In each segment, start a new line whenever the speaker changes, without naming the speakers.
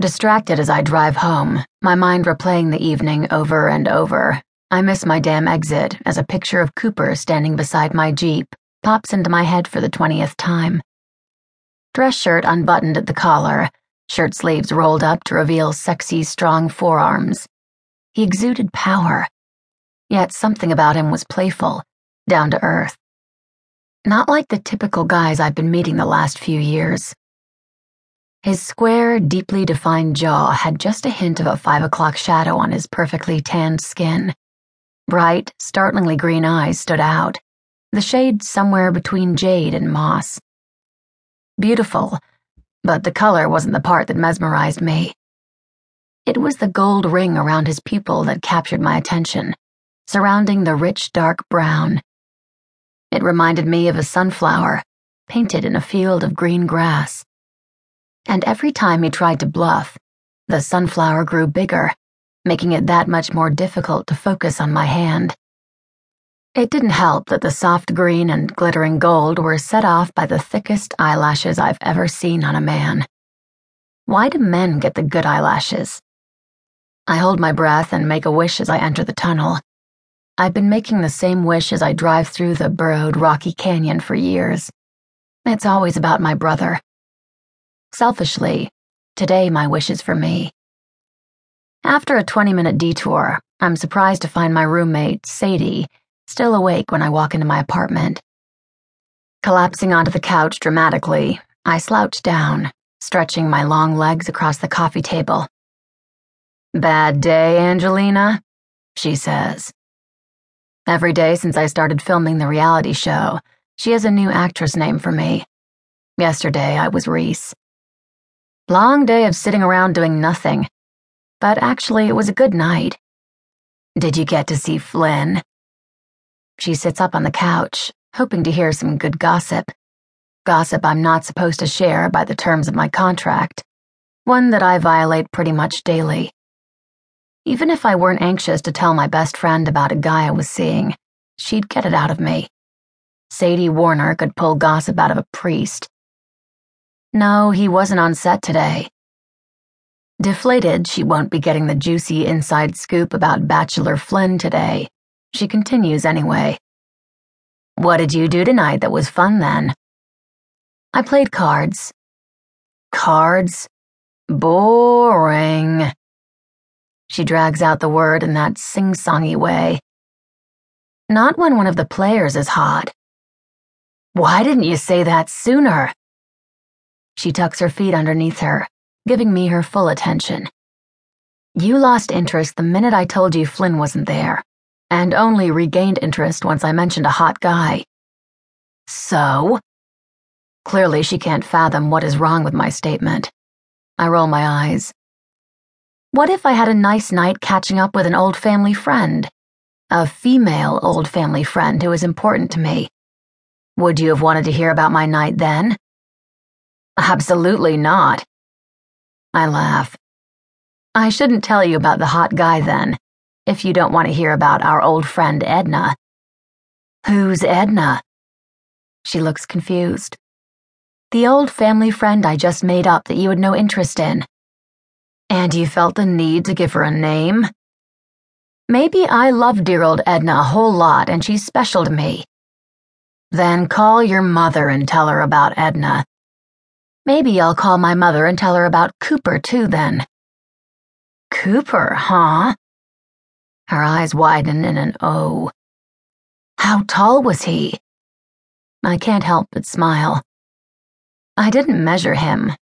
Distracted as I drive home, my mind replaying the evening over and over, I miss my damn exit as a picture of Cooper standing beside my Jeep pops into my head for the 20th time. Dress shirt unbuttoned at the collar, shirt sleeves rolled up to reveal sexy, strong forearms. He exuded power, yet something about him was playful, down to earth. Not like the typical guys I've been meeting the last few years. His square, deeply defined jaw had just a hint of a five o'clock shadow on his perfectly tanned skin. Bright, startlingly green eyes stood out, the shade somewhere between jade and moss. Beautiful, but the color wasn't the part that mesmerized me. It was the gold ring around his pupil that captured my attention, surrounding the rich dark brown. It reminded me of a sunflower, painted in a field of green grass. And every time he tried to bluff, the sunflower grew bigger, making it that much more difficult to focus on my hand. It didn't help that the soft green and glittering gold were set off by the thickest eyelashes I've ever seen on a man. Why do men get the good eyelashes? I hold my breath and make a wish as I enter the tunnel. I've been making the same wish as I drive through the burrowed rocky canyon for years. It's always about my brother. Selfishly, today my wish is for me. After a 20 minute detour, I'm surprised to find my roommate, Sadie, still awake when I walk into my apartment. Collapsing onto the couch dramatically, I slouch down, stretching my long legs across the coffee table. Bad day, Angelina? She says. Every day since I started filming the reality show, she has a new actress name for me. Yesterday, I was Reese. Long day of sitting around doing nothing. But actually, it was a good night. Did you get to see Flynn? She sits up on the couch, hoping to hear some good gossip. Gossip I'm not supposed to share by the terms of my contract. One that I violate pretty much daily. Even if I weren't anxious to tell my best friend about a guy I was seeing, she'd get it out of me. Sadie Warner could pull gossip out of a priest no, he wasn't on set today. Deflated she won't be getting the juicy inside scoop about Bachelor Flynn today, she continues anyway. What did you do tonight that was fun then? I played cards. Cards? Boring. She drags out the word in that sing songy way. Not when one of the players is hot. Why didn't you say that sooner? She tucks her feet underneath her, giving me her full attention. You lost interest the minute I told you Flynn wasn't there, and only regained interest once I mentioned a hot guy. So? Clearly, she can't fathom what is wrong with my statement. I roll my eyes. What if I had a nice night catching up with an old family friend? A female old family friend who is important to me. Would you have wanted to hear about my night then? Absolutely not. I laugh. I shouldn't tell you about the hot guy then, if you don't want to hear about our old friend Edna. Who's Edna? She looks confused. The old family friend I just made up that you had no interest in. And you felt the need to give her a name? Maybe I love dear old Edna a whole lot and she's special to me. Then call your mother and tell her about Edna. Maybe I'll call my mother and tell her about Cooper, too, then. Cooper, huh? Her eyes widen in an O. How tall was he? I can't help but smile. I didn't measure him,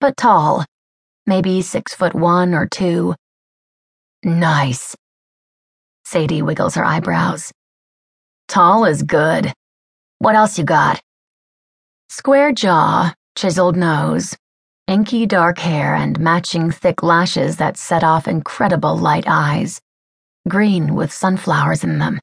but tall. Maybe six foot one or two. Nice. Sadie wiggles her eyebrows. Tall is good. What else you got? Square jaw, chiseled nose, inky dark hair, and matching thick lashes that set off incredible light eyes, green with sunflowers in them.